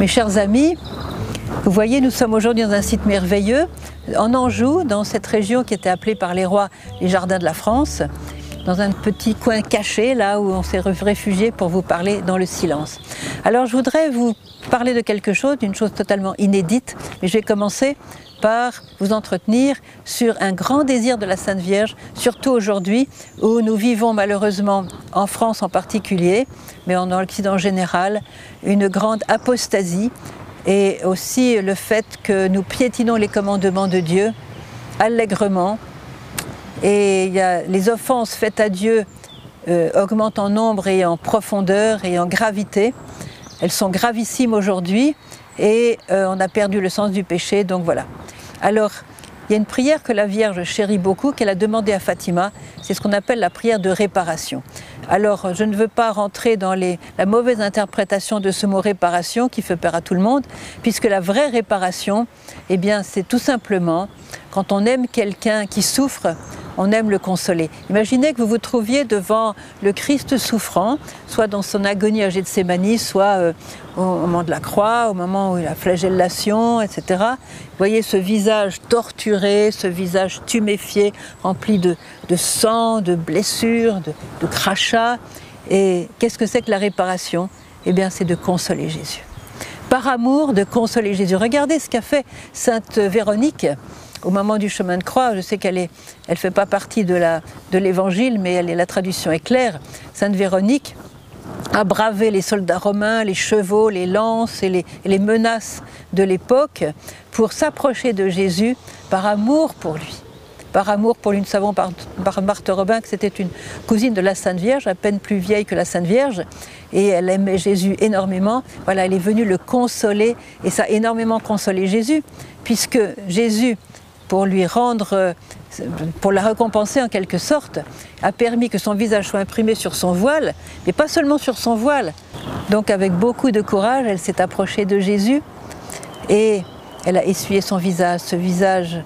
Mes chers amis, vous voyez, nous sommes aujourd'hui dans un site merveilleux, en Anjou, dans cette région qui était appelée par les rois les jardins de la France, dans un petit coin caché, là où on s'est réfugié pour vous parler dans le silence. Alors je voudrais vous parler de quelque chose, d'une chose totalement inédite, mais je vais commencer par vous entretenir sur un grand désir de la Sainte Vierge, surtout aujourd'hui où nous vivons malheureusement, en France en particulier, mais en l'Occident en général, une grande apostasie et aussi le fait que nous piétinons les commandements de Dieu allègrement. Et les offenses faites à Dieu euh, augmentent en nombre et en profondeur et en gravité. Elles sont gravissimes aujourd'hui et euh, on a perdu le sens du péché, donc voilà. Alors, il y a une prière que la Vierge chérit beaucoup, qu'elle a demandé à Fatima, c'est ce qu'on appelle la prière de réparation. Alors, je ne veux pas rentrer dans la mauvaise interprétation de ce mot réparation qui fait peur à tout le monde, puisque la vraie réparation, eh bien, c'est tout simplement quand on aime quelqu'un qui souffre, on aime le consoler. Imaginez que vous vous trouviez devant le Christ souffrant, soit dans son agonie à Gethsemane, soit euh, au moment de la croix, au moment où il a flagellation, etc. Vous voyez ce visage torturé, ce visage tuméfié, rempli de, sang, de blessures, de, de crachats. Et qu'est-ce que c'est que la réparation? Eh bien, c'est de consoler Jésus. Par amour, de consoler Jésus. Regardez ce qu'a fait Sainte Véronique au moment du chemin de croix, je sais qu'elle est, elle fait pas partie de l'évangile, mais elle est, la traduction est claire. Sainte Véronique a bravé les soldats romains, les chevaux, les lances et les, menaces de l'époque pour s'approcher de Jésus par amour pour lui. Par amour pour lui, nous savons par, Marthe Robin que c'était une cousine de la Sainte Vierge, à peine plus vieille que la Sainte Vierge, et elle aimait Jésus énormément. Voilà, elle est venue le consoler, et ça a énormément consolé Jésus, puisque Jésus pour lui rendre, euh, pour la récompenser en quelque sorte, a permis que son visage soit imprimé sur son voile, mais pas seulement sur son voile. Donc avec beaucoup de courage, elle s'est approchée de Jésus et elle a essuyé son visage, ce visage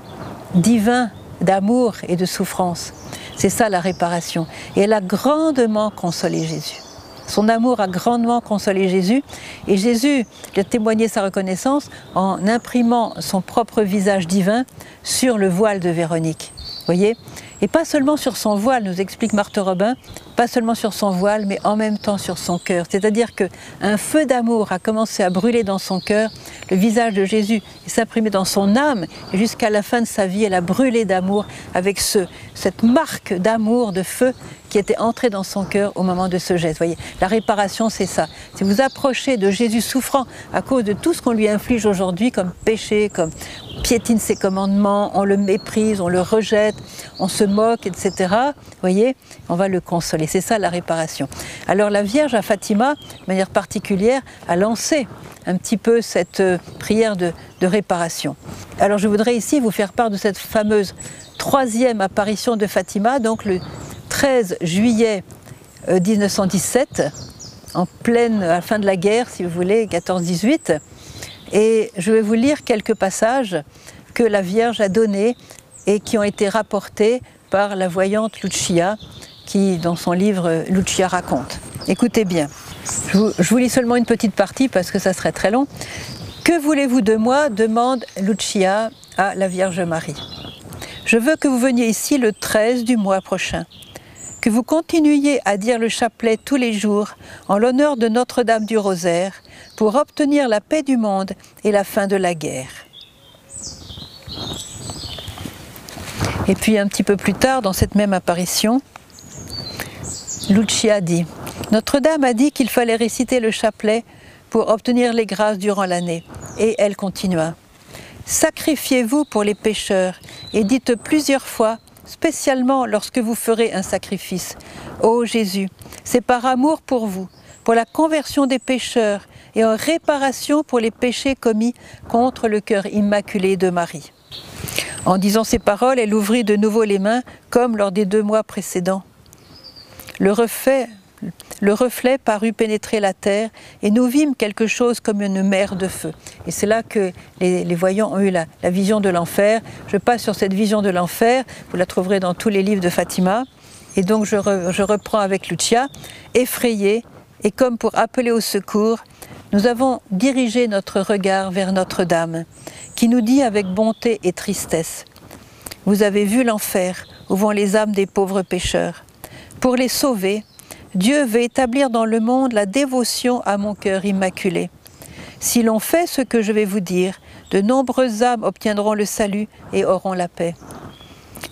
divin d'amour et de souffrance. C'est ça la réparation. Et elle a grandement consolé Jésus. Son amour a grandement consolé Jésus et Jésus a témoigné sa reconnaissance en imprimant son propre visage divin sur le voile de Véronique. Voyez? Et pas seulement sur son voile, nous explique Marthe Robin, pas seulement sur son voile, mais en même temps sur son cœur. C'est-à-dire qu'un feu d'amour a commencé à brûler dans son cœur, le visage de Jésus s'imprimé dans son âme, et jusqu'à la fin de sa vie, elle a brûlé d'amour avec ce, cette marque d'amour, de feu qui était entrée dans son cœur au moment de ce geste. Voyez, la réparation, c'est ça. Si vous approchez de Jésus souffrant à cause de tout ce qu'on lui inflige aujourd'hui comme péché, comme piétine ses commandements, on le méprise, on le rejette, on se moque, etc. Voyez, on va le consoler. C'est ça la réparation. Alors la Vierge à Fatima, de manière particulière, a lancé un petit peu cette euh, prière de, réparation. Alors je voudrais ici vous faire part de cette fameuse troisième apparition de Fatima, donc le 13 juillet 1917, euh, en pleine, fin de la guerre, si vous voulez, 14-18. Et je vais vous lire quelques passages que la Vierge a donnés et qui ont été rapportés par la voyante Lucia, qui, dans son livre, Lucia raconte. Écoutez bien, je vous, lis seulement une petite partie parce que ça serait très long. Que voulez-vous de moi? demande Lucia à la Vierge Marie. Je veux que vous veniez ici le 13 du mois prochain, que vous continuiez à dire le chapelet tous les jours en l'honneur de Notre-Dame du Rosaire pour obtenir la paix du monde et la fin de la guerre. Et puis un petit peu plus tard, dans cette même apparition, Lucia dit Notre-Dame a dit qu'il fallait réciter le chapelet pour obtenir les grâces durant l'année. Et elle continua Sacrifiez-vous pour les pécheurs et dites plusieurs fois, spécialement lorsque vous ferez un sacrifice Ô Jésus, c'est par amour pour vous, pour la conversion des pécheurs et en réparation pour les péchés commis contre le cœur immaculé de Marie. En disant ces paroles, elle ouvrit de nouveau les mains, comme lors des deux mois précédents. Le reflet, le reflet parut pénétrer la terre, et nous vîmes quelque chose comme une mer de feu. Et c'est là que les, voyants ont eu la, vision de l'enfer. Je passe sur cette vision de l'enfer, vous la trouverez dans tous les livres de Fatima. Et donc je, je reprends avec Lucia, effrayée, et comme pour appeler au secours, nous avons dirigé notre regard vers Notre-Dame, qui nous dit avec bonté et tristesse, Vous avez vu l'enfer où vont les âmes des pauvres pécheurs. Pour les sauver, Dieu veut établir dans le monde la dévotion à mon cœur immaculé. Si l'on fait ce que je vais vous dire, de nombreuses âmes obtiendront le salut et auront la paix.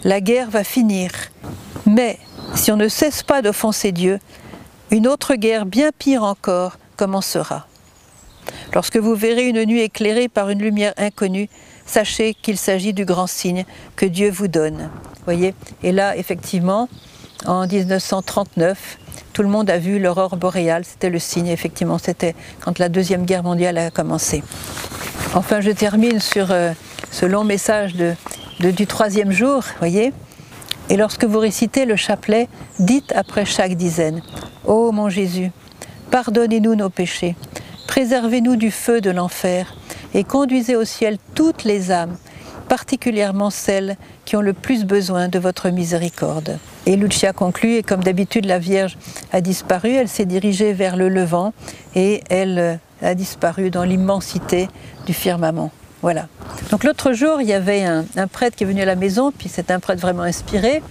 La guerre va finir, mais si on ne cesse pas d'offenser Dieu, une autre guerre bien pire encore commencera. Lorsque vous verrez une nuit éclairée par une lumière inconnue, sachez qu'il s'agit du grand signe que Dieu vous donne. Voyez Et là, effectivement, en 1939, tout le monde a vu l'aurore boréale. C'était le signe, effectivement. C'était quand la Deuxième Guerre mondiale a commencé. Enfin, je termine sur euh, ce long message du troisième jour, voyez. Et lorsque vous récitez le chapelet, dites après chaque dizaine Ô mon Jésus, pardonnez-nous nos péchés, préservez-nous du feu de l'enfer et conduisez au ciel toutes les âmes, particulièrement celles qui ont le plus besoin de votre miséricorde. Et Lucia conclut, et comme d'habitude la Vierge a disparu, elle s'est dirigée vers le Levant et elle a disparu dans l'immensité du firmament. Voilà. Donc l'autre jour, il y avait un, prêtre qui est venu à la maison, puis c'est un prêtre vraiment inspiré,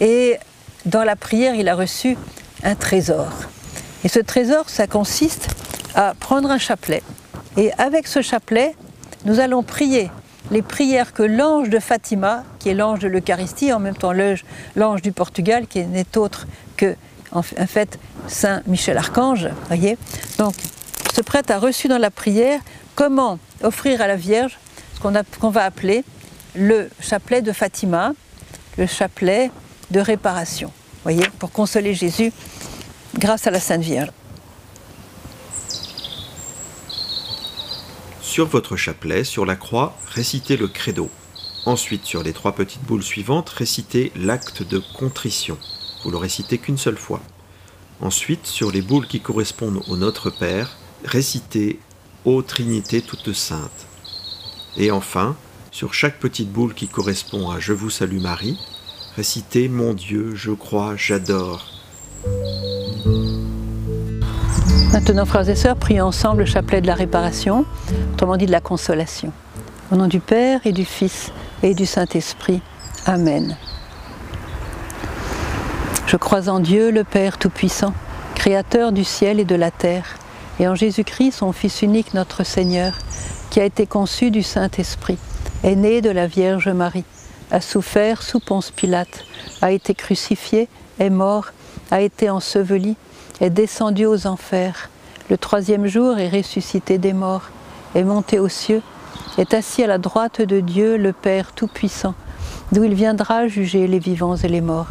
et dans la prière, il a reçu un trésor. Et ce trésor, ça consiste à prendre un chapelet. Et avec ce chapelet, nous allons prier les prières que l'ange de Fatima, qui est l'ange de l'Eucharistie, en même temps l'ange du Portugal, qui n'est autre que, en fait, Saint Michel Archange, voyez. Donc, ce prêtre a reçu dans la prière comment offrir à la Vierge ce qu'on va appeler le chapelet de Fatima, le chapelet de réparation, voyez, pour consoler Jésus grâce à la Sainte Vierge. Sur votre chapelet, sur la croix, récitez le credo. Ensuite, sur les trois petites boules suivantes, récitez l'acte de contrition. Vous le récitez qu'une seule fois. Ensuite, sur les boules qui correspondent au Notre Père, récitez Ô Trinité toute sainte. Et enfin, sur chaque petite boule qui correspond à Je vous salue Marie, récitez Mon Dieu, je crois, j'adore. Maintenant, frères et sœurs, prions ensemble le chapelet de la réparation, autrement dit de la consolation. Au nom du Père et du Fils et du Saint-Esprit. Amen. Je crois en Dieu, le Père Tout-Puissant, Créateur du ciel et de la terre, et en Jésus-Christ, son Fils unique, notre Seigneur, qui a été conçu du Saint-Esprit, est né de la Vierge Marie, a souffert sous Ponce Pilate, a été crucifié, est mort, a été enseveli, est descendu aux enfers, le troisième jour est ressuscité des morts, est monté aux cieux, est assis à la droite de Dieu, le Père Tout-Puissant, d'où il viendra juger les vivants et les morts.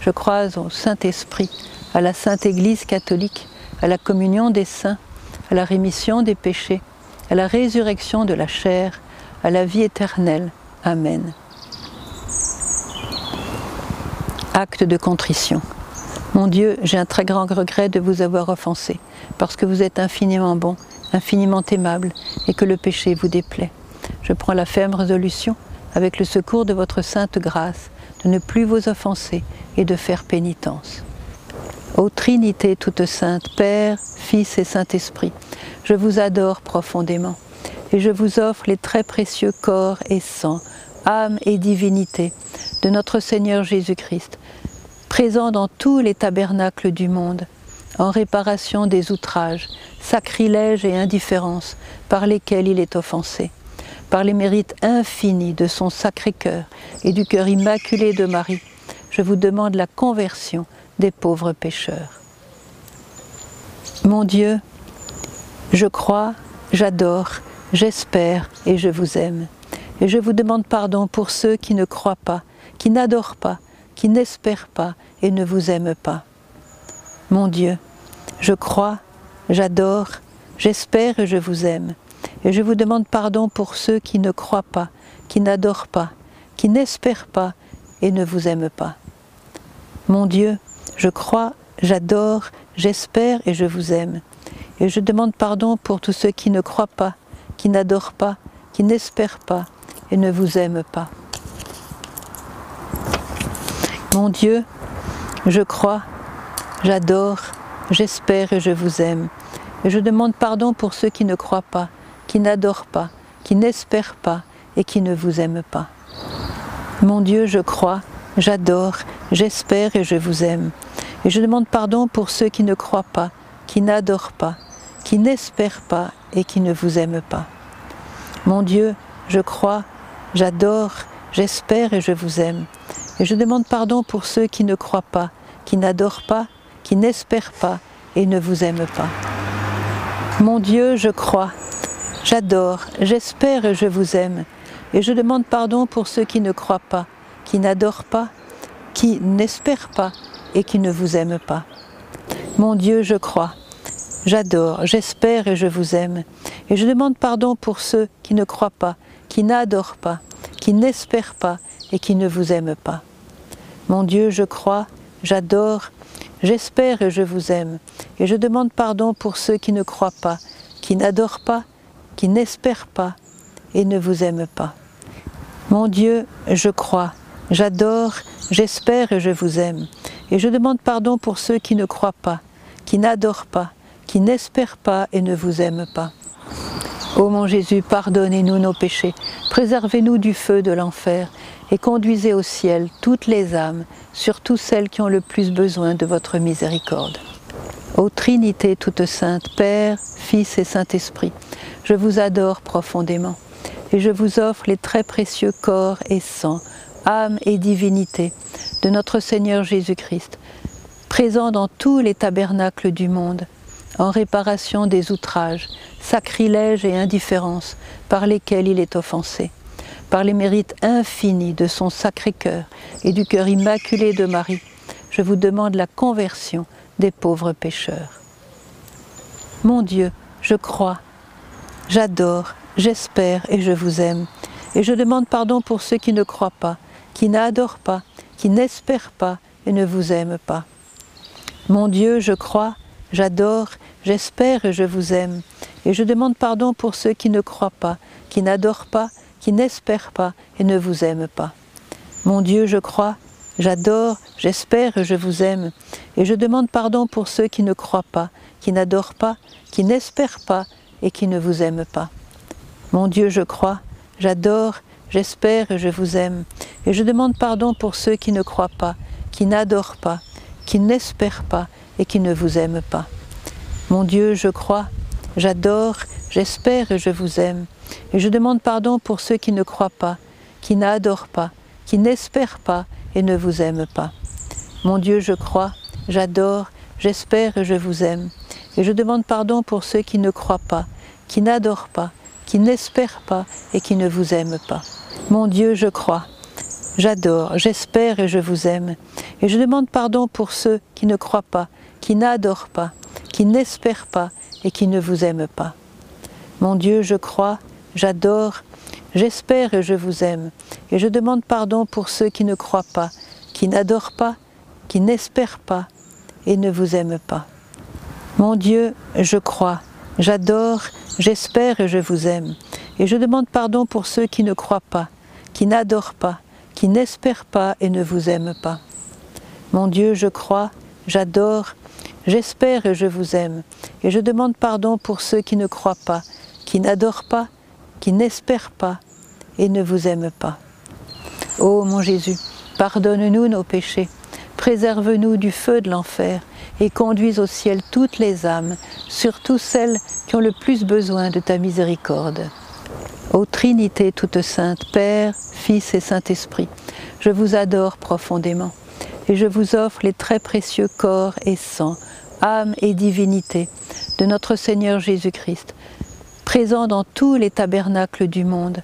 Je crois au Saint-Esprit, à la Sainte Église catholique, à la communion des saints, à la rémission des péchés, à la résurrection de la chair, à la vie éternelle. Amen. Acte de contrition. Mon Dieu, j'ai un très grand regret de vous avoir offensé, parce que vous êtes infiniment bon, infiniment aimable, et que le péché vous déplaît. Je prends la ferme résolution, avec le secours de votre sainte grâce, de ne plus vous offenser et de faire pénitence. Ô Trinité toute sainte, Père, Fils et Saint-Esprit, je vous adore profondément, et je vous offre les très précieux corps et sang, âme et divinité de notre Seigneur Jésus-Christ, présent dans tous les tabernacles du monde, en réparation des outrages, sacrilèges et indifférences par lesquels il est offensé, par les mérites infinis de son sacré cœur et du cœur immaculé de Marie, je vous demande la conversion des pauvres pécheurs. Mon Dieu, je crois, j'adore, j'espère et je vous aime. Et je vous demande pardon pour ceux qui ne croient pas, qui n'adorent pas, qui n'espèrent pas et ne vous aiment pas. Mon Dieu, je crois, j'adore, j'espère et je vous aime. Et je vous demande pardon pour ceux qui ne croient pas, qui n'adorent pas, qui n'espèrent pas et ne vous aiment pas. Mon Dieu, je crois, j'adore, j'espère et je vous aime. Et je demande pardon pour tous ceux qui ne croient pas, qui n'adorent pas, qui n'espèrent pas et ne vous aiment pas. Mon Dieu, je crois, j'adore, j'espère et je vous aime. Et je demande pardon pour ceux qui ne croient pas, qui n'adorent pas, qui n'espèrent pas et qui ne vous aiment pas. Mon Dieu, je crois, j'adore, j'espère et je vous aime. Et je demande pardon pour ceux qui ne croient pas, qui n'adorent pas, qui n'espèrent pas et qui ne vous aiment pas. Mon Dieu, je crois, j'adore, j'espère et je vous aime. Et je demande pardon pour ceux qui ne croient pas, qui n'adorent pas, qui n'espèrent pas et ne vous aiment pas. Mon Dieu, je crois, j'adore, j'espère et je vous aime. Et je demande pardon pour ceux qui ne croient pas, qui n'adorent pas, qui n'espèrent pas et qui ne vous aiment pas. Mon Dieu, je crois, j'adore, j'espère et je vous aime. Et je demande pardon pour ceux qui ne croient pas, qui n'adorent pas, qui n'espèrent pas et qui ne vous aiment pas. Mon Dieu, je crois, j'adore, j'espère et je vous aime. Et je demande pardon pour ceux qui ne croient pas, qui n'adorent pas, qui n'espèrent pas et ne vous aiment pas. Mon Dieu, je crois, j'adore, j'espère et je vous aime. Et je demande pardon pour ceux qui ne croient pas, qui n'adorent pas, qui n'espèrent pas et ne vous aiment pas. Ô mon Jésus, pardonnez-nous nos péchés, préservez-nous du feu de l'enfer et conduisez au ciel toutes les âmes, surtout celles qui ont le plus besoin de votre miséricorde. Ô Trinité toute sainte, Père, Fils et Saint-Esprit, je vous adore profondément et je vous offre les très précieux corps et sang, âme et divinité de notre Seigneur Jésus-Christ, présent dans tous les tabernacles du monde, en réparation des outrages, sacrilèges et indifférences par lesquels il est offensé, par les mérites infinis de son sacré cœur et du cœur immaculé de Marie, je vous demande la conversion des pauvres pécheurs. Mon Dieu, je crois, j'adore, j'espère et je vous aime, et je demande pardon pour ceux qui ne croient pas, qui n'adorent pas, qui n'espèrent pas et ne vous aiment pas. Mon Dieu, je crois, j'adore, j'espère et je vous aime, et je demande pardon pour ceux qui ne croient pas, qui n'adorent pas, qui n'espèrent pas et ne vous aiment pas. Mon Dieu, je crois, j'adore, j'espère et je vous aime, et je demande pardon pour ceux qui ne croient pas, qui n'adorent pas, qui n'espèrent pas et qui ne vous aiment pas. Mon Dieu, je crois, j'adore, j'espère et je vous aime, et je demande pardon pour ceux qui ne croient pas, qui n'adorent pas, qui n'espèrent pas et qui ne vous aiment pas. Mon Dieu, je crois, j'adore, j'espère et je vous aime, et je demande pardon pour ceux qui ne croient pas, qui n'adorent pas, qui n'espèrent pas et ne vous aiment pas. Mon Dieu, je crois, j'adore, j'espère et je vous aime, et je demande pardon pour ceux qui ne croient pas, qui n'adorent pas, qui n'espèrent pas et qui ne vous aiment pas. Mon Dieu, je crois, j'adore, j'espère et je vous aime, et je demande pardon pour ceux qui ne croient pas, qui n'adorent pas, qui n'espèrent pas et qui ne vous aiment pas. Mon Dieu, je crois, j'adore, j'espère et je vous aime, et je demande pardon pour ceux qui ne croient pas, qui n'adorent pas, qui n'espèrent pas et ne vous aiment pas. Mon Dieu, je crois, j'adore, j'espère et je vous aime, et je demande pardon pour ceux qui ne croient pas, qui n'adorent pas, qui n'espèrent pas et ne vous aiment pas. Mon Dieu, je crois, j'adore, J'espère et je vous aime, et je demande pardon pour ceux qui ne croient pas, qui n'adorent pas, qui n'espèrent pas et ne vous aiment pas. Ô mon Jésus, pardonne-nous nos péchés, préserve-nous du feu de l'enfer et conduis au ciel toutes les âmes, surtout celles qui ont le plus besoin de ta miséricorde. Ô Trinité toute sainte, Père, Fils et Saint-Esprit, je vous adore profondément et je vous offre les très précieux corps et sang âme et divinité de notre Seigneur Jésus-Christ, présent dans tous les tabernacles du monde,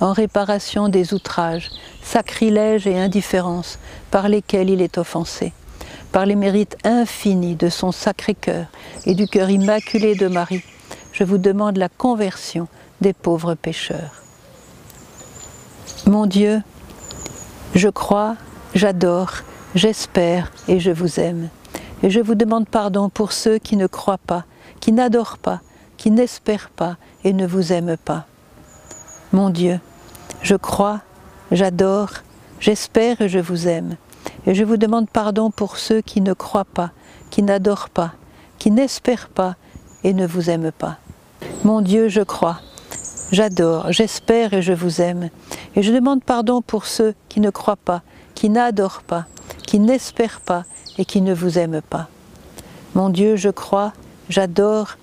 en réparation des outrages, sacrilèges et indifférences par lesquels il est offensé, par les mérites infinis de son sacré cœur et du cœur immaculé de Marie, je vous demande la conversion des pauvres pécheurs. Mon Dieu, je crois, j'adore, j'espère et je vous aime. Et je vous demande pardon pour ceux qui ne croient pas, qui n'adorent pas, qui n'espèrent pas et ne vous aiment pas. Mon Dieu, je crois, j'adore, j'espère et je vous aime. Et je vous demande pardon pour ceux qui ne croient pas, qui n'adorent pas, qui n'espèrent pas et ne vous aime pas. Mon Dieu, je crois, j'adore, j'espère et je vous aime. Et je demande pardon pour ceux qui ne croient pas, qui n'adorent pas, qui n'espèrent pas et qui ne vous aiment pas. Mon Dieu, je crois, j'adore,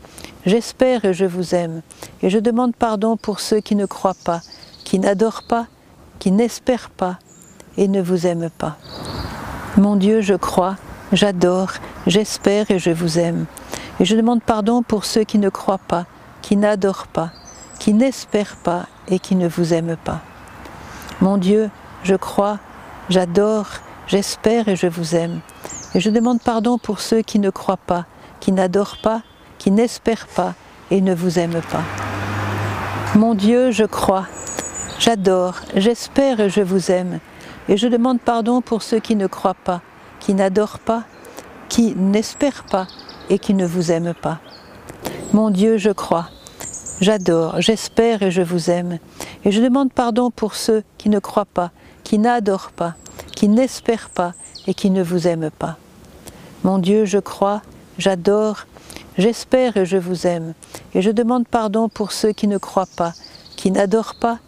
j'espère et je vous aime. Et je demande pardon pour ceux qui ne croient pas, qui n'adorent pas, qui n'espèrent pas et ne vous aiment pas. Mon Dieu, je crois, j'adore, j'espère et je vous aime. Et je demande pardon pour ceux qui ne croient pas, qui n'adorent pas, qui n'espèrent pas et qui ne vous aiment pas. Mon Dieu, je crois, j'adore, j'espère et je vous aime. Et je demande pardon pour ceux qui ne croient pas, qui n'adorent pas, qui n'espèrent pas et ne vous aiment pas. Mon Dieu, je crois, j'adore, j'espère et je vous aime. Et je demande pardon pour ceux qui ne croient pas, qui n'adorent pas, qui n'espèrent pas et qui ne vous aiment pas. Mon Dieu, je crois, j'adore, j'espère et je vous aime. Et je demande pardon pour ceux qui ne croient pas, qui n'adorent pas, qui n'espèrent pas et qui ne vous aiment pas. Mon Dieu, je crois, j'adore, j'espère et je vous aime. Et je demande pardon pour ceux qui ne croient pas, qui n'adorent pas,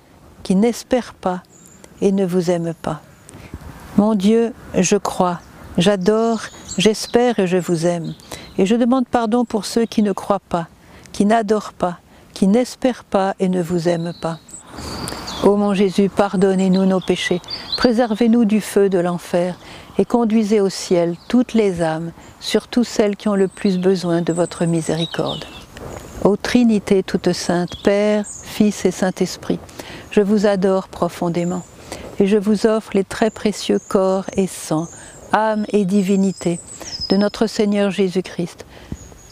qui n'espèrent pas et ne vous aiment pas. Mon Dieu, je crois, j'adore, j'espère et je vous aime. Et je demande pardon pour ceux qui ne croient pas, qui n'adorent pas, qui n'espèrent pas et ne vous aiment pas. Ô mon Jésus, pardonnez-nous nos péchés, préservez-nous du feu de l'enfer et conduisez au ciel toutes les âmes, surtout celles qui ont le plus besoin de votre miséricorde. Ô Trinité toute sainte, Père, Fils et Saint-Esprit, je vous adore profondément et je vous offre les très précieux corps et sang, âme et divinité de notre Seigneur Jésus-Christ,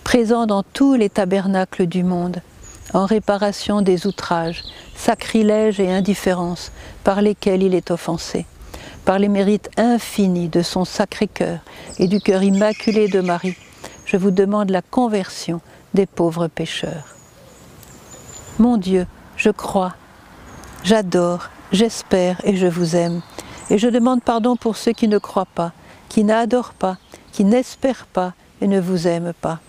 présent dans tous les tabernacles du monde, en réparation des outrages, sacrilèges et indifférences par lesquels il est offensé, par les mérites infinis de son sacré cœur et du cœur immaculé de Marie, je vous demande la conversion des pauvres pécheurs. Mon Dieu, je crois, j'adore, j'espère et je vous aime, et je demande pardon pour ceux qui ne croient pas, qui n'adorent pas, qui n'espèrent pas et ne vous aiment pas.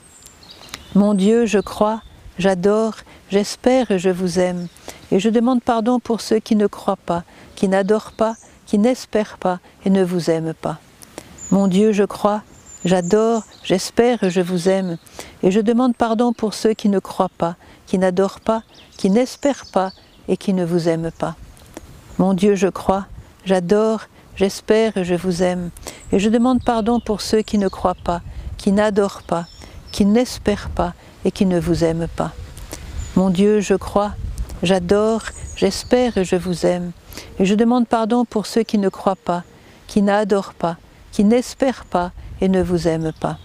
Mon Dieu, je crois, j'adore, j'espère et je vous aime, et je demande pardon pour ceux qui ne croient pas, qui n'adorent pas, qui n'espèrent pas et ne vous aiment pas. Mon Dieu, je crois, j'adore, j'espère et je vous aime, et je demande pardon pour ceux qui ne croient pas, qui n'adorent pas, qui n'espèrent pas et qui ne vous aiment pas. Mon Dieu, je crois, j'adore, j'espère et je vous aime, et je demande pardon pour ceux qui ne croient pas, qui n'adorent pas, qui n'espèrent pas et qui ne vous aiment pas. Mon Dieu, je crois, j'adore, j'espère et je vous aime, et je demande pardon pour ceux qui ne croient pas, qui n'adorent pas, qui n'espèrent pas et ne vous aiment pas.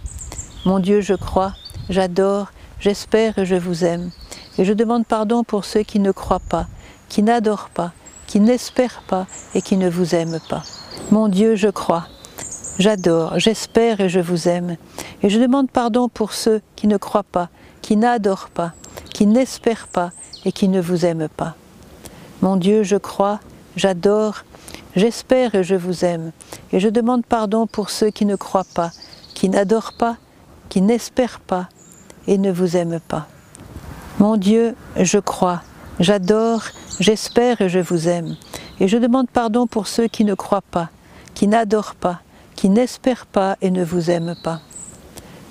Mon Dieu, je crois, j'adore, j'espère et je vous aime, et je demande pardon pour ceux qui ne croient pas, qui n'adorent pas, qui n'espèrent pas et qui ne vous aiment pas. Mon Dieu, je crois, j'adore, j'espère et je vous aime, et je demande pardon pour ceux qui ne croient pas, qui n'adorent pas, qui n'espèrent pas et qui ne vous aiment pas. Mon Dieu, je crois, j'adore, j'espère et je vous aime, et je demande pardon pour ceux qui ne croient pas, qui n'adorent pas, qui n'espèrent pas et ne vous aiment pas. Mon Dieu, je crois, j'adore, j'espère et je vous aime, et je demande pardon pour ceux qui ne croient pas, qui n'adorent pas, qui n'espèrent pas et ne vous aiment pas.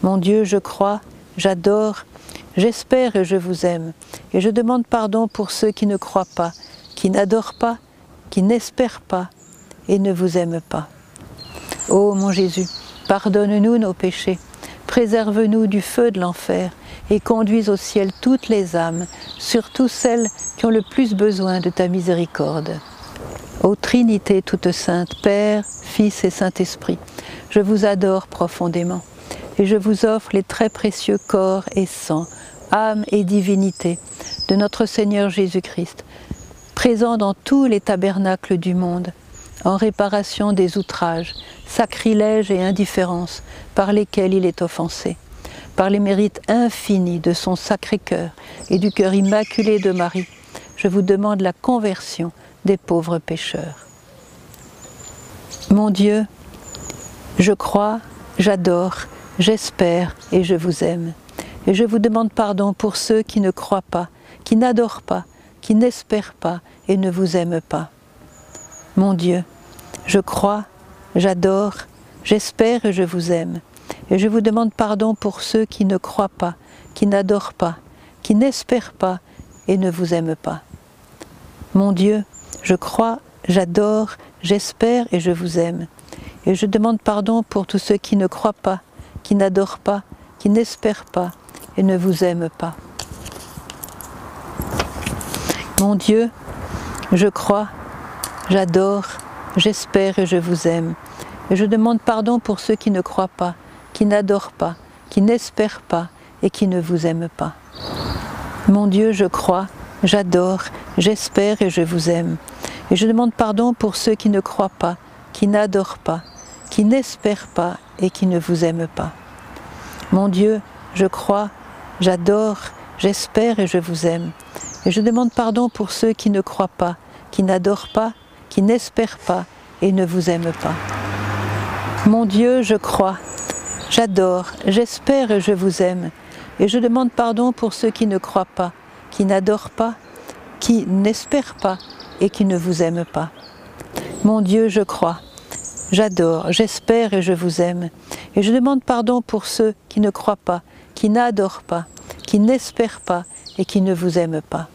Mon Dieu, je crois, j'adore, j'espère et je vous aime, et je demande pardon pour ceux qui ne croient pas, qui n'adorent pas, qui n'espèrent pas et ne vous aiment pas. Ô mon Jésus, pardonne-nous nos péchés, préserve-nous du feu de l'enfer et conduis au ciel toutes les âmes, surtout celles qui ont le plus besoin de ta miséricorde. Ô Trinité toute sainte, Père, Fils et Saint-Esprit, je vous adore profondément et je vous offre les très précieux corps et sang, âme et divinité de notre Seigneur Jésus-Christ, présent dans tous les tabernacles du monde, en réparation des outrages, sacrilèges et indifférences par lesquels il est offensé, par les mérites infinis de son sacré cœur et du cœur immaculé de Marie, je vous demande la conversion des pauvres pécheurs. Mon Dieu, je crois, j'adore, j'espère et je vous aime. Et je vous demande pardon pour ceux qui ne croient pas, qui n'adorent pas, qui n'espèrent pas et ne vous aiment pas. Mon Dieu, je crois, j'adore, j'espère et je vous aime. Et je vous demande pardon pour ceux qui ne croient pas, qui n'adorent pas, qui n'espèrent pas et ne vous aiment pas. Mon Dieu, je crois, j'adore, j'espère et je vous aime. Et je demande pardon pour tous ceux qui ne croient pas, qui n'adorent pas, qui n'espèrent pas et ne vous aiment pas. Mon Dieu, je crois, j'adore, j'espère et je vous aime. Et je demande pardon pour ceux qui ne croient pas, qui n'adorent pas, qui n'espèrent pas et qui ne vous aiment pas. Mon Dieu, je crois, j'adore, j'espère et je vous aime. Et je demande pardon pour ceux qui ne croient pas, qui n'adorent pas, qui n'espèrent pas et qui ne vous aiment pas. Mon Dieu, je crois, j'adore, j'espère et je vous aime. Et je demande pardon pour ceux qui ne croient pas, qui n'adorent pas, qui n'espèrent pas et ne vous aiment pas. Mon Dieu, je crois, j'adore, j'espère et je vous aime. Et je demande pardon pour ceux qui ne croient pas, qui n'adorent pas, qui n'espèrent pas et qui ne vous aiment pas. Mon Dieu, je crois, j'adore, j'espère et je vous aime. Et je demande pardon pour ceux qui ne croient pas, qui n'adorent pas, qui n'espèrent pas et qui ne vous aiment pas.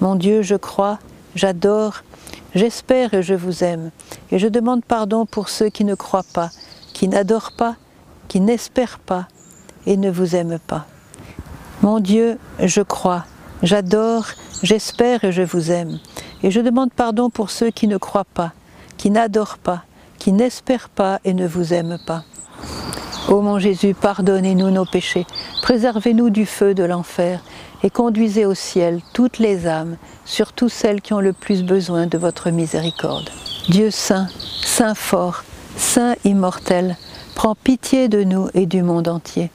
Mon Dieu, je crois, j'adore, j'espère et je vous aime. Et je demande pardon pour ceux qui ne croient pas, qui n'adorent pas, qui n'espèrent pas et ne vous aiment pas. Mon Dieu, je crois, j'adore, j'espère et je vous aime. Et je demande pardon pour ceux qui ne croient pas, qui n'adorent pas, qui n'espèrent pas et ne vous aiment pas. Ô mon Jésus, pardonnez-nous nos péchés, préservez-nous du feu de l'enfer et conduisez au ciel toutes les âmes, surtout celles qui ont le plus besoin de votre miséricorde. Dieu saint, saint fort, saint immortel, prends pitié de nous et du monde entier.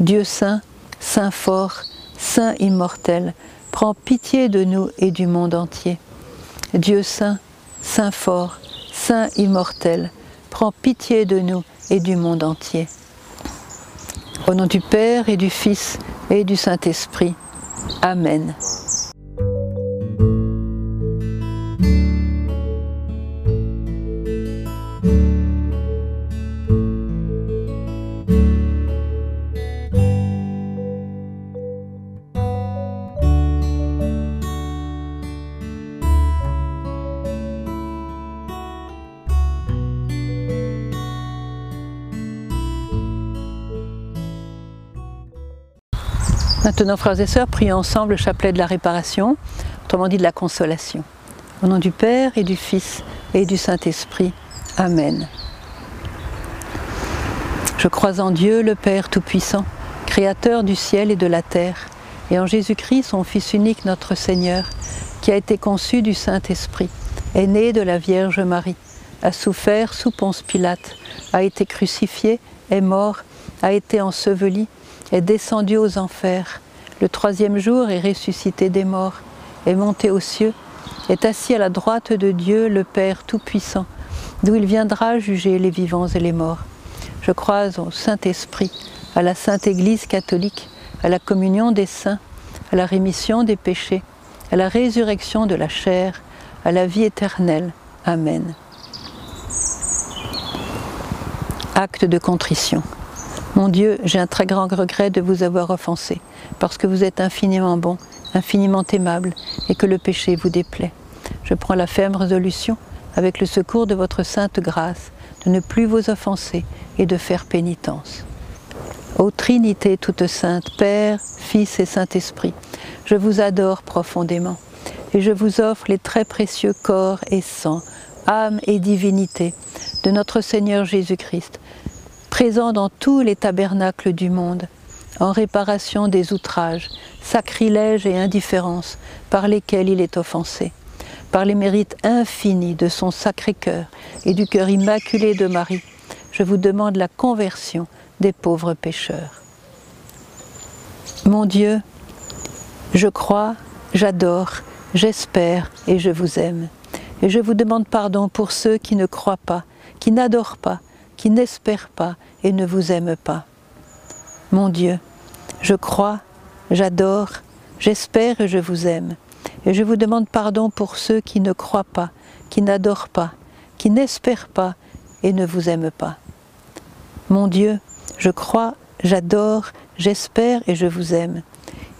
Dieu saint, saint fort, saint immortel, prends pitié de nous et du monde entier. Dieu saint, saint fort, saint immortel, prends pitié de nous et du monde entier. Au nom du Père et du Fils et du Saint-Esprit. Amen. Maintenant, frères et sœurs, prions ensemble le chapelet de la réparation, autrement dit de la consolation. Au nom du Père et du Fils et du Saint-Esprit. Amen. Je crois en Dieu, le Père Tout-Puissant, Créateur du ciel et de la terre, et en Jésus-Christ, son Fils unique, notre Seigneur, qui a été conçu du Saint-Esprit, est né de la Vierge Marie, a souffert sous Ponce Pilate, a été crucifié, est mort, a été enseveli, est descendu aux enfers, le troisième jour est ressuscité des morts, est monté aux cieux, est assis à la droite de Dieu le Père Tout-Puissant, d'où il viendra juger les vivants et les morts. Je crois au Saint-Esprit, à la Sainte Église catholique, à la communion des saints, à la rémission des péchés, à la résurrection de la chair, à la vie éternelle. Amen. Acte de contrition. Mon Dieu, j'ai un très grand regret de vous avoir offensé, parce que vous êtes infiniment bon, infiniment aimable, et que le péché vous déplaît. Je prends la ferme résolution, avec le secours de votre sainte grâce, de ne plus vous offenser et de faire pénitence. Ô Trinité toute sainte, Père, Fils et Saint-Esprit, je vous adore profondément, et je vous offre les très précieux corps et sang, âme et divinité de notre Seigneur Jésus-Christ, présent dans tous les tabernacles du monde, en réparation des outrages, sacrilèges et indifférences par lesquels il est offensé, par les mérites infinis de son sacré cœur et du cœur immaculé de Marie, je vous demande la conversion des pauvres pécheurs. Mon Dieu, je crois, j'adore, j'espère et je vous aime. Et je vous demande pardon pour ceux qui ne croient pas, qui n'adorent pas, qui n'espèrent pas et ne vous aiment pas. Mon Dieu, je crois, j'adore, j'espère et je vous aime. Et je vous demande pardon pour ceux qui ne croient pas, qui n'adorent pas, qui n'espèrent pas et ne vous aiment pas. Mon Dieu, je crois, j'adore, j'espère et je vous aime.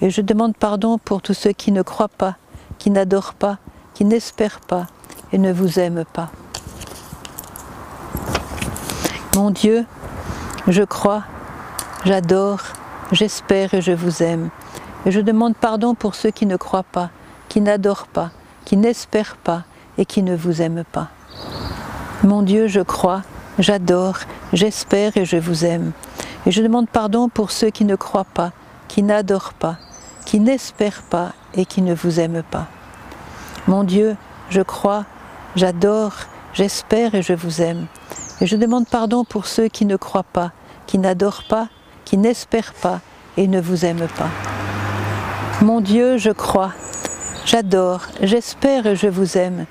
Et je demande pardon pour tous ceux qui ne croient pas, qui n'adorent pas, qui n'espèrent pas et ne vous aiment pas. Mon Dieu, je crois, j'adore, j'espère et je vous aime. Et je demande pardon pour ceux qui ne croient pas, qui n'adorent pas, qui n'espèrent pas et qui ne vous aiment pas. Mon Dieu, je crois, j'adore, j'espère et je vous aime. Et je demande pardon pour ceux qui ne croient pas, qui n'adorent pas, qui n'espèrent pas et qui ne vous aiment pas. Mon Dieu, je crois, j'adore, j'espère et je vous aime. Et je demande pardon pour ceux qui ne croient pas, qui n'adorent pas, qui n'espèrent pas et ne vous aiment pas. Mon Dieu, je crois, j'adore, j'espère et je vous aime.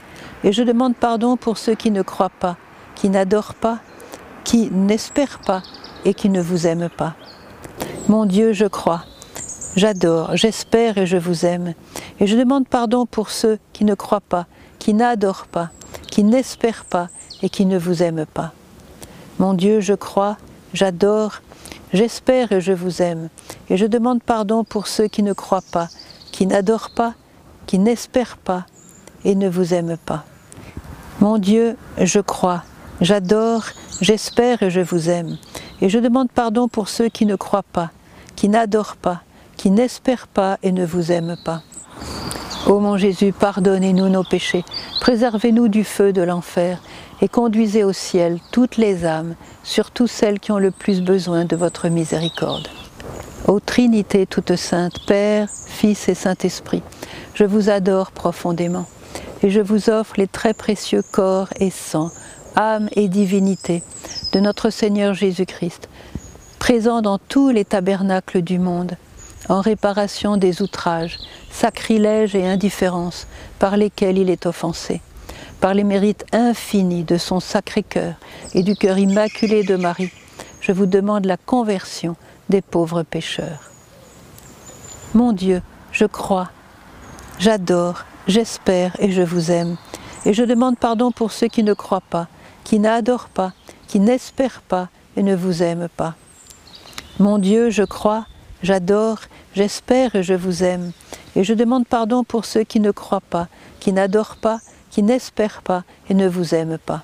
Et je demande pardon pour ceux qui ne croient pas, qui n'adorent pas, qui n'espèrent pas et qui ne vous aiment pas. Mon Dieu, je crois, j'adore, j'espère et je vous aime. Et je demande pardon pour ceux qui ne croient pas, qui n'adorent pas, qui n'espèrent pas et qui ne vous aiment pas. Mon Dieu, je crois, j'adore, j'espère et je vous aime. Et je demande pardon pour ceux qui ne croient pas, qui n'adorent pas, qui n'espèrent pas et ne vous aiment pas. Mon Dieu, je crois, j'adore, j'espère et je vous aime. Et je demande pardon pour ceux qui ne croient pas, qui n'adorent pas, qui n'espèrent pas et ne vous aiment pas. Ô mon Jésus, pardonnez-nous nos péchés, préservez-nous du feu de l'enfer et conduisez au ciel toutes les âmes, surtout celles qui ont le plus besoin de votre miséricorde. Ô Trinité toute sainte, Père, Fils et Saint-Esprit, je vous adore profondément et je vous offre les très précieux corps et sang, âme et divinité de notre Seigneur Jésus-Christ, présent dans tous les tabernacles du monde, en réparation des outrages, sacrilèges et indifférences par lesquels il est offensé, par les mérites infinis de son sacré cœur et du cœur immaculé de Marie, je vous demande la conversion des pauvres pécheurs. Mon Dieu, je crois, j'adore, j'espère et je vous aime, et je demande pardon pour ceux qui ne croient pas, qui n'adorent pas, qui n'espèrent pas et ne vous aiment pas. Mon Dieu, je crois, j'adore, j'espère et je vous aime, et je demande pardon pour ceux qui ne croient pas, qui n'adorent pas, qui n'espèrent pas et ne vous aiment pas.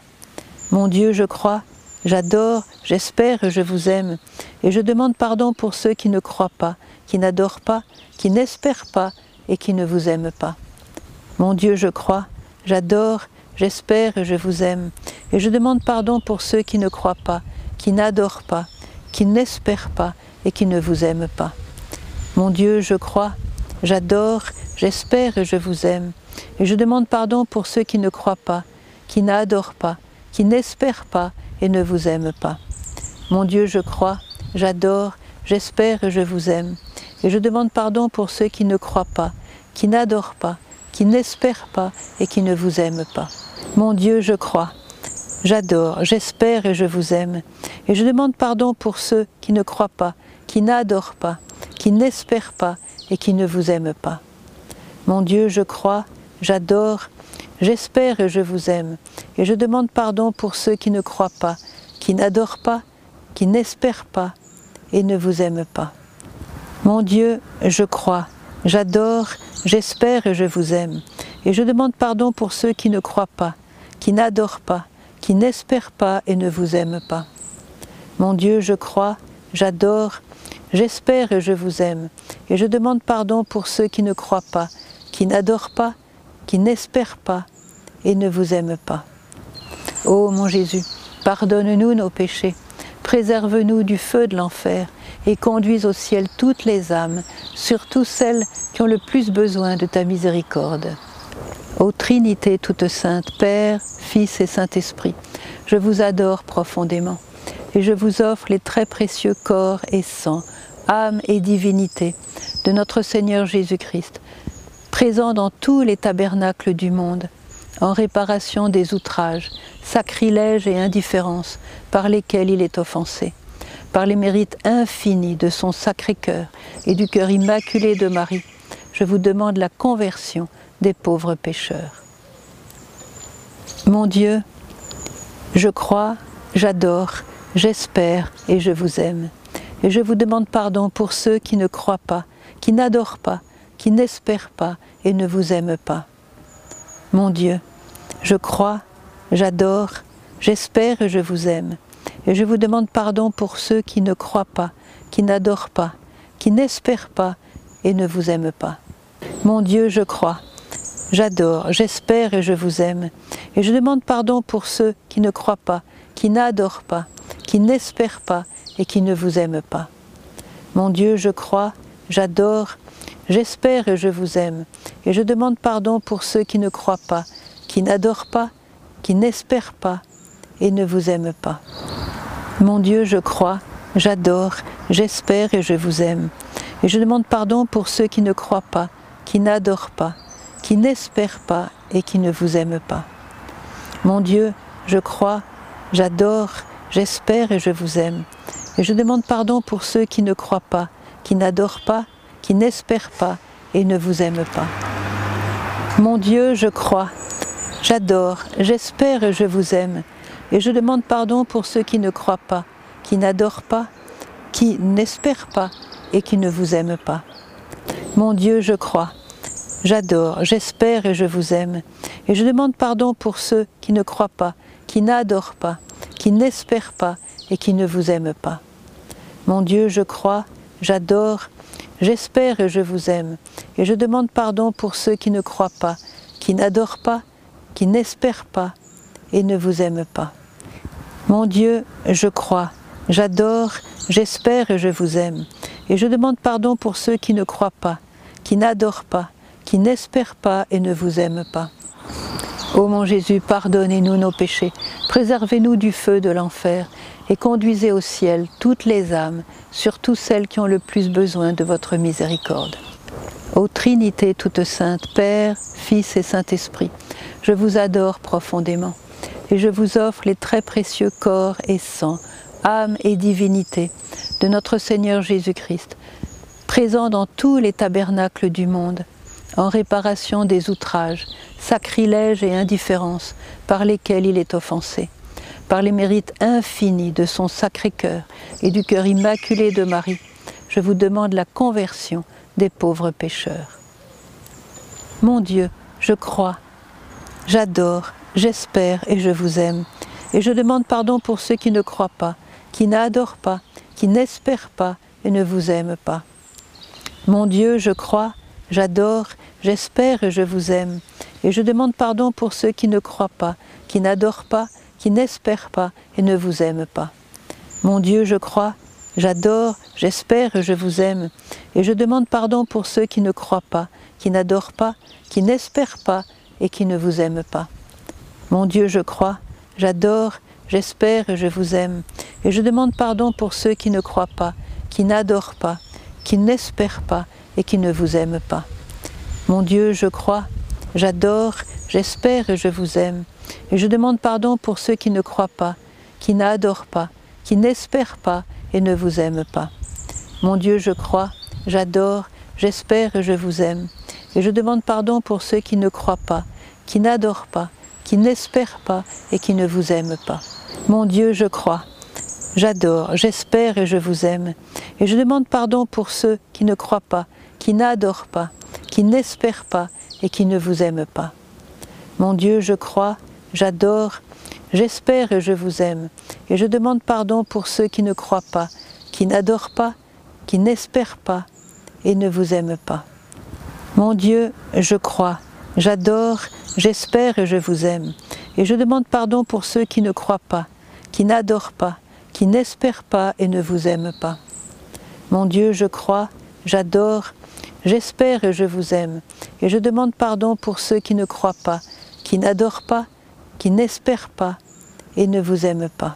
Mon Dieu, je crois, j'adore, j'espère et je vous aime, et je demande pardon pour ceux qui ne croient pas, qui n'adorent pas, qui n'espèrent pas et qui ne vous aiment pas. Mon Dieu, je crois, j'adore, j'espère et je vous aime, et je demande pardon pour ceux qui ne croient pas, qui n'adorent pas, qui n'espèrent pas et qui ne vous aiment pas. Mon Dieu, je crois, j'adore, j'espère et je vous aime. Et je demande pardon pour ceux qui ne croient pas, qui n'adorent pas, qui n'espèrent pas et ne vous aiment pas. Mon Dieu, je crois, j'adore, j'espère et je vous aime. Et je demande pardon pour ceux qui ne croient pas, qui n'adorent pas, qui n'espèrent pas et qui ne vous aiment pas. Mon Dieu, je crois, j'adore, j'espère et je vous aime. Et je demande pardon pour ceux qui ne croient pas, qui n'adorent pas, qui n'espèrent pas et qui ne vous aiment pas. Mon Dieu, je crois, j'adore, j'espère et je vous aime. Et je demande pardon pour ceux qui ne croient pas, qui n'adorent pas, qui n'espèrent pas et ne vous aiment pas. Mon Dieu, je crois, j'adore, j'espère et je vous aime. Et je demande pardon pour ceux qui ne croient pas, qui n'adorent pas, qui n'espèrent pas et ne vous aiment pas. Mon Dieu, je crois, j'adore, j'espère et je vous aime. Et je demande pardon pour ceux qui ne croient pas, qui n'adorent pas, qui n'espèrent pas et ne vous aiment pas. Ô mon Jésus, pardonne-nous nos péchés, préserve-nous du feu de l'enfer et conduis au ciel toutes les âmes, surtout celles qui ont le plus besoin de ta miséricorde. Ô Trinité toute sainte, Père, Fils et Saint-Esprit, je vous adore profondément et je vous offre les très précieux corps et sang, âme et divinité de notre Seigneur Jésus-Christ, présent dans tous les tabernacles du monde, en réparation des outrages, sacrilèges et indifférences par lesquels il est offensé, par les mérites infinis de son Sacré-Cœur et du cœur immaculé de Marie, je vous demande la conversion des pauvres pécheurs. Mon Dieu, je crois, j'adore, j'espère et je vous aime. Et je vous demande pardon pour ceux qui ne croient pas, qui n'adorent pas, qui n'espèrent pas et ne vous aiment pas. Mon Dieu, je crois, j'adore, j'espère et je vous aime. Et je vous demande pardon pour ceux qui ne croient pas, qui n'adorent pas, qui n'espèrent pas et ne vous aiment pas. Mon Dieu, je crois, j'adore, j'espère et je vous aime. Et je demande pardon pour ceux qui ne croient pas, qui n'adorent pas, qui n'espèrent pas et qui ne vous aiment pas. Mon Dieu, je crois, j'adore, j'espère et je vous aime. Et je demande pardon pour ceux qui ne croient pas, qui n'adorent pas, qui n'espèrent pas et ne vous aiment pas. Mon Dieu, je crois, j'adore, j'espère et je vous aime. Et je demande pardon pour ceux qui ne croient pas, qui n'adorent pas, qui n'espèrent pas et qui ne vous aiment pas. Mon Dieu, je crois, j'adore, j'espère et je vous aime. Et je demande pardon pour ceux qui ne croient pas, qui n'adorent pas, qui n'espèrent pas et ne vous aiment pas. Mon Dieu, je crois, j'adore, j'espère et je vous aime. Et je demande pardon pour ceux qui ne croient pas, qui n'adorent pas, qui n'espèrent pas et qui ne vous aiment pas. Mon Dieu, je crois, j'adore, j'espère et je vous aime. Et je demande pardon pour ceux qui ne croient pas, qui n'adorent pas, qui n'espèrent pas et qui ne vous aiment pas. Mon Dieu, je crois, j'adore, j'espère et je vous aime. Et je demande pardon pour ceux qui ne croient pas, qui n'adorent pas, qui n'espèrent pas et ne vous aiment pas. Mon Dieu, je crois, j'adore, j'espère et je vous aime. Et je demande pardon pour ceux qui ne croient pas, qui n'adorent pas, qui n'espèrent pas et ne vous aiment pas. Ô mon Jésus, pardonnez-nous nos péchés, préservez-nous du feu de l'enfer et conduisez au ciel toutes les âmes, surtout celles qui ont le plus besoin de votre miséricorde. Ô Trinité toute sainte, Père, Fils et Saint-Esprit, je vous adore profondément et je vous offre les très précieux corps et sang, âme et divinité de notre Seigneur Jésus-Christ, présent dans tous les tabernacles du monde, en réparation des outrages, sacrilèges et indifférences par lesquels il est offensé par les mérites infinis de son Sacré-Cœur et du cœur immaculé de Marie, je vous demande la conversion des pauvres pécheurs. Mon Dieu, je crois, j'adore, j'espère et je vous aime, et je demande pardon pour ceux qui ne croient pas, qui n'adorent pas, qui n'espèrent pas et ne vous aiment pas. Mon Dieu, je crois, j'adore, j'espère et je vous aime, et je demande pardon pour ceux qui ne croient pas, qui n'adorent pas, qui n'espèrent pas et ne vous aiment pas. Mon Dieu, je crois, j'adore, j'espère et je vous aime, et je demande pardon pour ceux qui ne croient pas, qui n'adorent pas, qui n'espèrent pas et qui ne vous aiment pas. Mon Dieu, je crois, j'adore, j'espère et je vous aime, et je demande pardon pour ceux qui ne croient pas, qui n'adorent pas, qui n'espèrent pas et qui ne vous aiment pas. Mon Dieu, je crois, j'adore, j'espère et je vous aime, et je demande pardon pour ceux qui ne croient pas, qui n'adorent pas, qui n'espèrent pas et ne vous aiment pas. Mon Dieu, je crois, j'adore, j'espère et je vous aime. Et je demande pardon pour ceux qui ne croient pas, qui n'adorent pas, qui n'espèrent pas et qui ne vous aiment pas. Mon Dieu, je crois, j'adore, j'espère et je vous aime. Et je demande pardon pour ceux qui ne croient pas, qui n'adorent pas, qui n'espèrent pas et qui ne vous aiment pas. Mon Dieu, je crois, j'adore, j'espère et je vous aime. Et je demande pardon pour ceux qui ne croient pas, qui n'adorent pas, qui n'espèrent pas et ne vous aiment pas. Mon Dieu, je crois, j'adore, j'espère et je vous aime. Et je demande pardon pour ceux qui ne croient pas, qui n'adorent pas, qui n'espèrent pas et ne vous aiment pas. Mon Dieu, je crois, j'adore, j'espère et je vous aime. Et je demande pardon pour ceux qui ne croient pas, qui n'adorent pas, qui n'espèrent pas et ne vous aiment pas.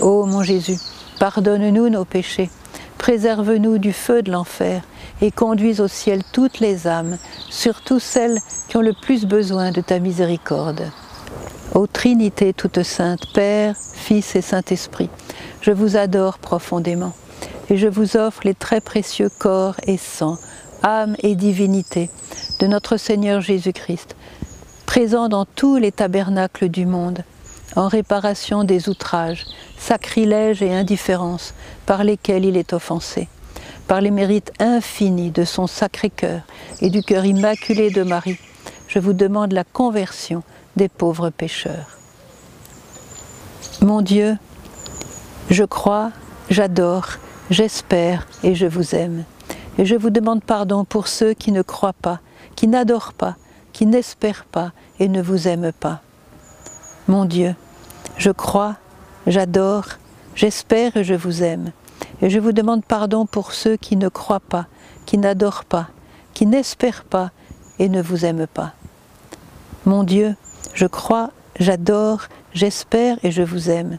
Ô mon Jésus, pardonne-nous nos péchés, préserve-nous du feu de l'enfer et conduis au ciel toutes les âmes, surtout celles qui ont le plus besoin de ta miséricorde. Ô Trinité toute sainte, Père, Fils et Saint-Esprit, je vous adore profondément et je vous offre les très précieux corps et sang, âme et divinité de notre Seigneur Jésus-Christ, présent dans tous les tabernacles du monde, en réparation des outrages, sacrilèges et indifférences par lesquels il est offensé, par les mérites infinis de son sacré cœur et du cœur immaculé de Marie, je vous demande la conversion pauvres pécheurs. Mon Dieu, je crois, j'adore, j'espère et je vous aime. Et je vous demande pardon pour ceux qui ne croient pas, qui n'adorent pas, qui n'espèrent pas et ne vous aiment pas. Mon Dieu, je crois, j'adore, j'espère et je vous aime. Et je vous demande pardon pour ceux qui ne croient pas, qui n'adorent pas, qui n'espèrent pas et ne vous aiment pas. Mon Dieu, je crois, j'adore, j'espère et je vous aime.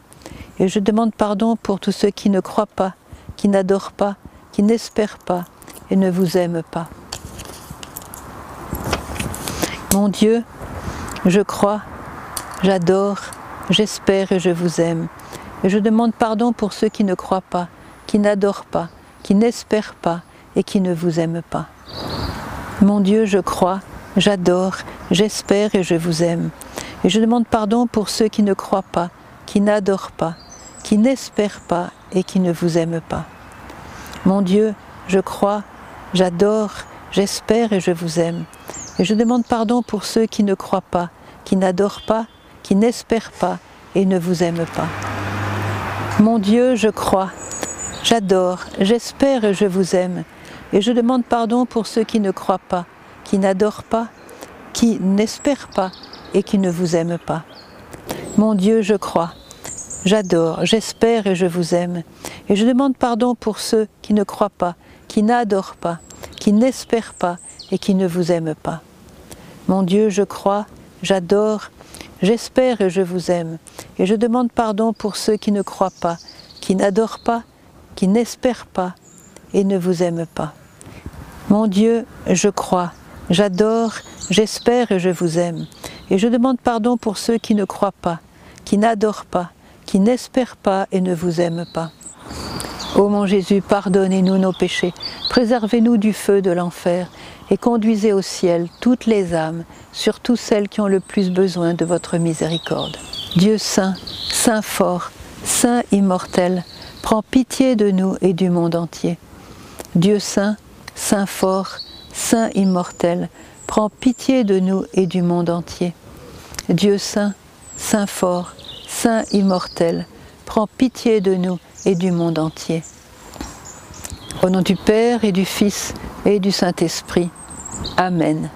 Et je demande pardon pour tous ceux qui ne croient pas, qui n'adorent pas, qui n'espèrent pas et ne vous aiment pas. Mon Dieu, je crois, j'adore, j'espère et je vous aime. Et je demande pardon pour ceux qui ne croient pas, qui n'adorent pas, qui n'espèrent pas et qui ne vous aiment pas. Mon Dieu, je crois, j'adore, j'espère et je vous aime. Et je demande pardon pour ceux qui ne croient pas, qui n'adorent pas, qui n'espèrent pas et qui ne vous aiment pas. Mon Dieu, je crois, j'adore, j'espère et je vous aime. Et je demande pardon pour ceux qui ne croient pas, qui n'adorent pas, qui n'espèrent pas et ne vous aiment pas. Mon Dieu, je crois, j'adore, j'espère et je vous aime. Et je demande pardon pour ceux qui ne croient pas, qui n'adorent pas, qui n'espèrent pas et qui ne vous aiment pas. Mon Dieu, je crois, j'adore, j'espère et je vous aime. Et je demande pardon pour ceux qui ne croient pas, qui n'adorent pas, qui n'espèrent pas et qui ne vous aiment pas. Mon Dieu, je crois, j'adore, j'espère et je vous aime. Et je demande pardon pour ceux qui ne croient pas, qui n'adorent pas, qui n'espèrent pas et ne vous aiment pas. Mon Dieu, je crois, j'adore, j'espère et je vous aime. Et je demande pardon pour ceux qui ne croient pas, qui n'adorent pas, qui n'espèrent pas et ne vous aiment pas. Ô mon Jésus, pardonnez-nous nos péchés, préservez-nous du feu de l'enfer et conduisez au ciel toutes les âmes, surtout celles qui ont le plus besoin de votre miséricorde. Dieu saint, saint fort, saint immortel, prends pitié de nous et du monde entier. Dieu saint, saint fort, saint immortel, prends pitié de nous et du monde entier. Dieu saint, saint fort, saint immortel, prends pitié de nous et du monde entier. Au nom du Père et du Fils et du Saint-Esprit. Amen.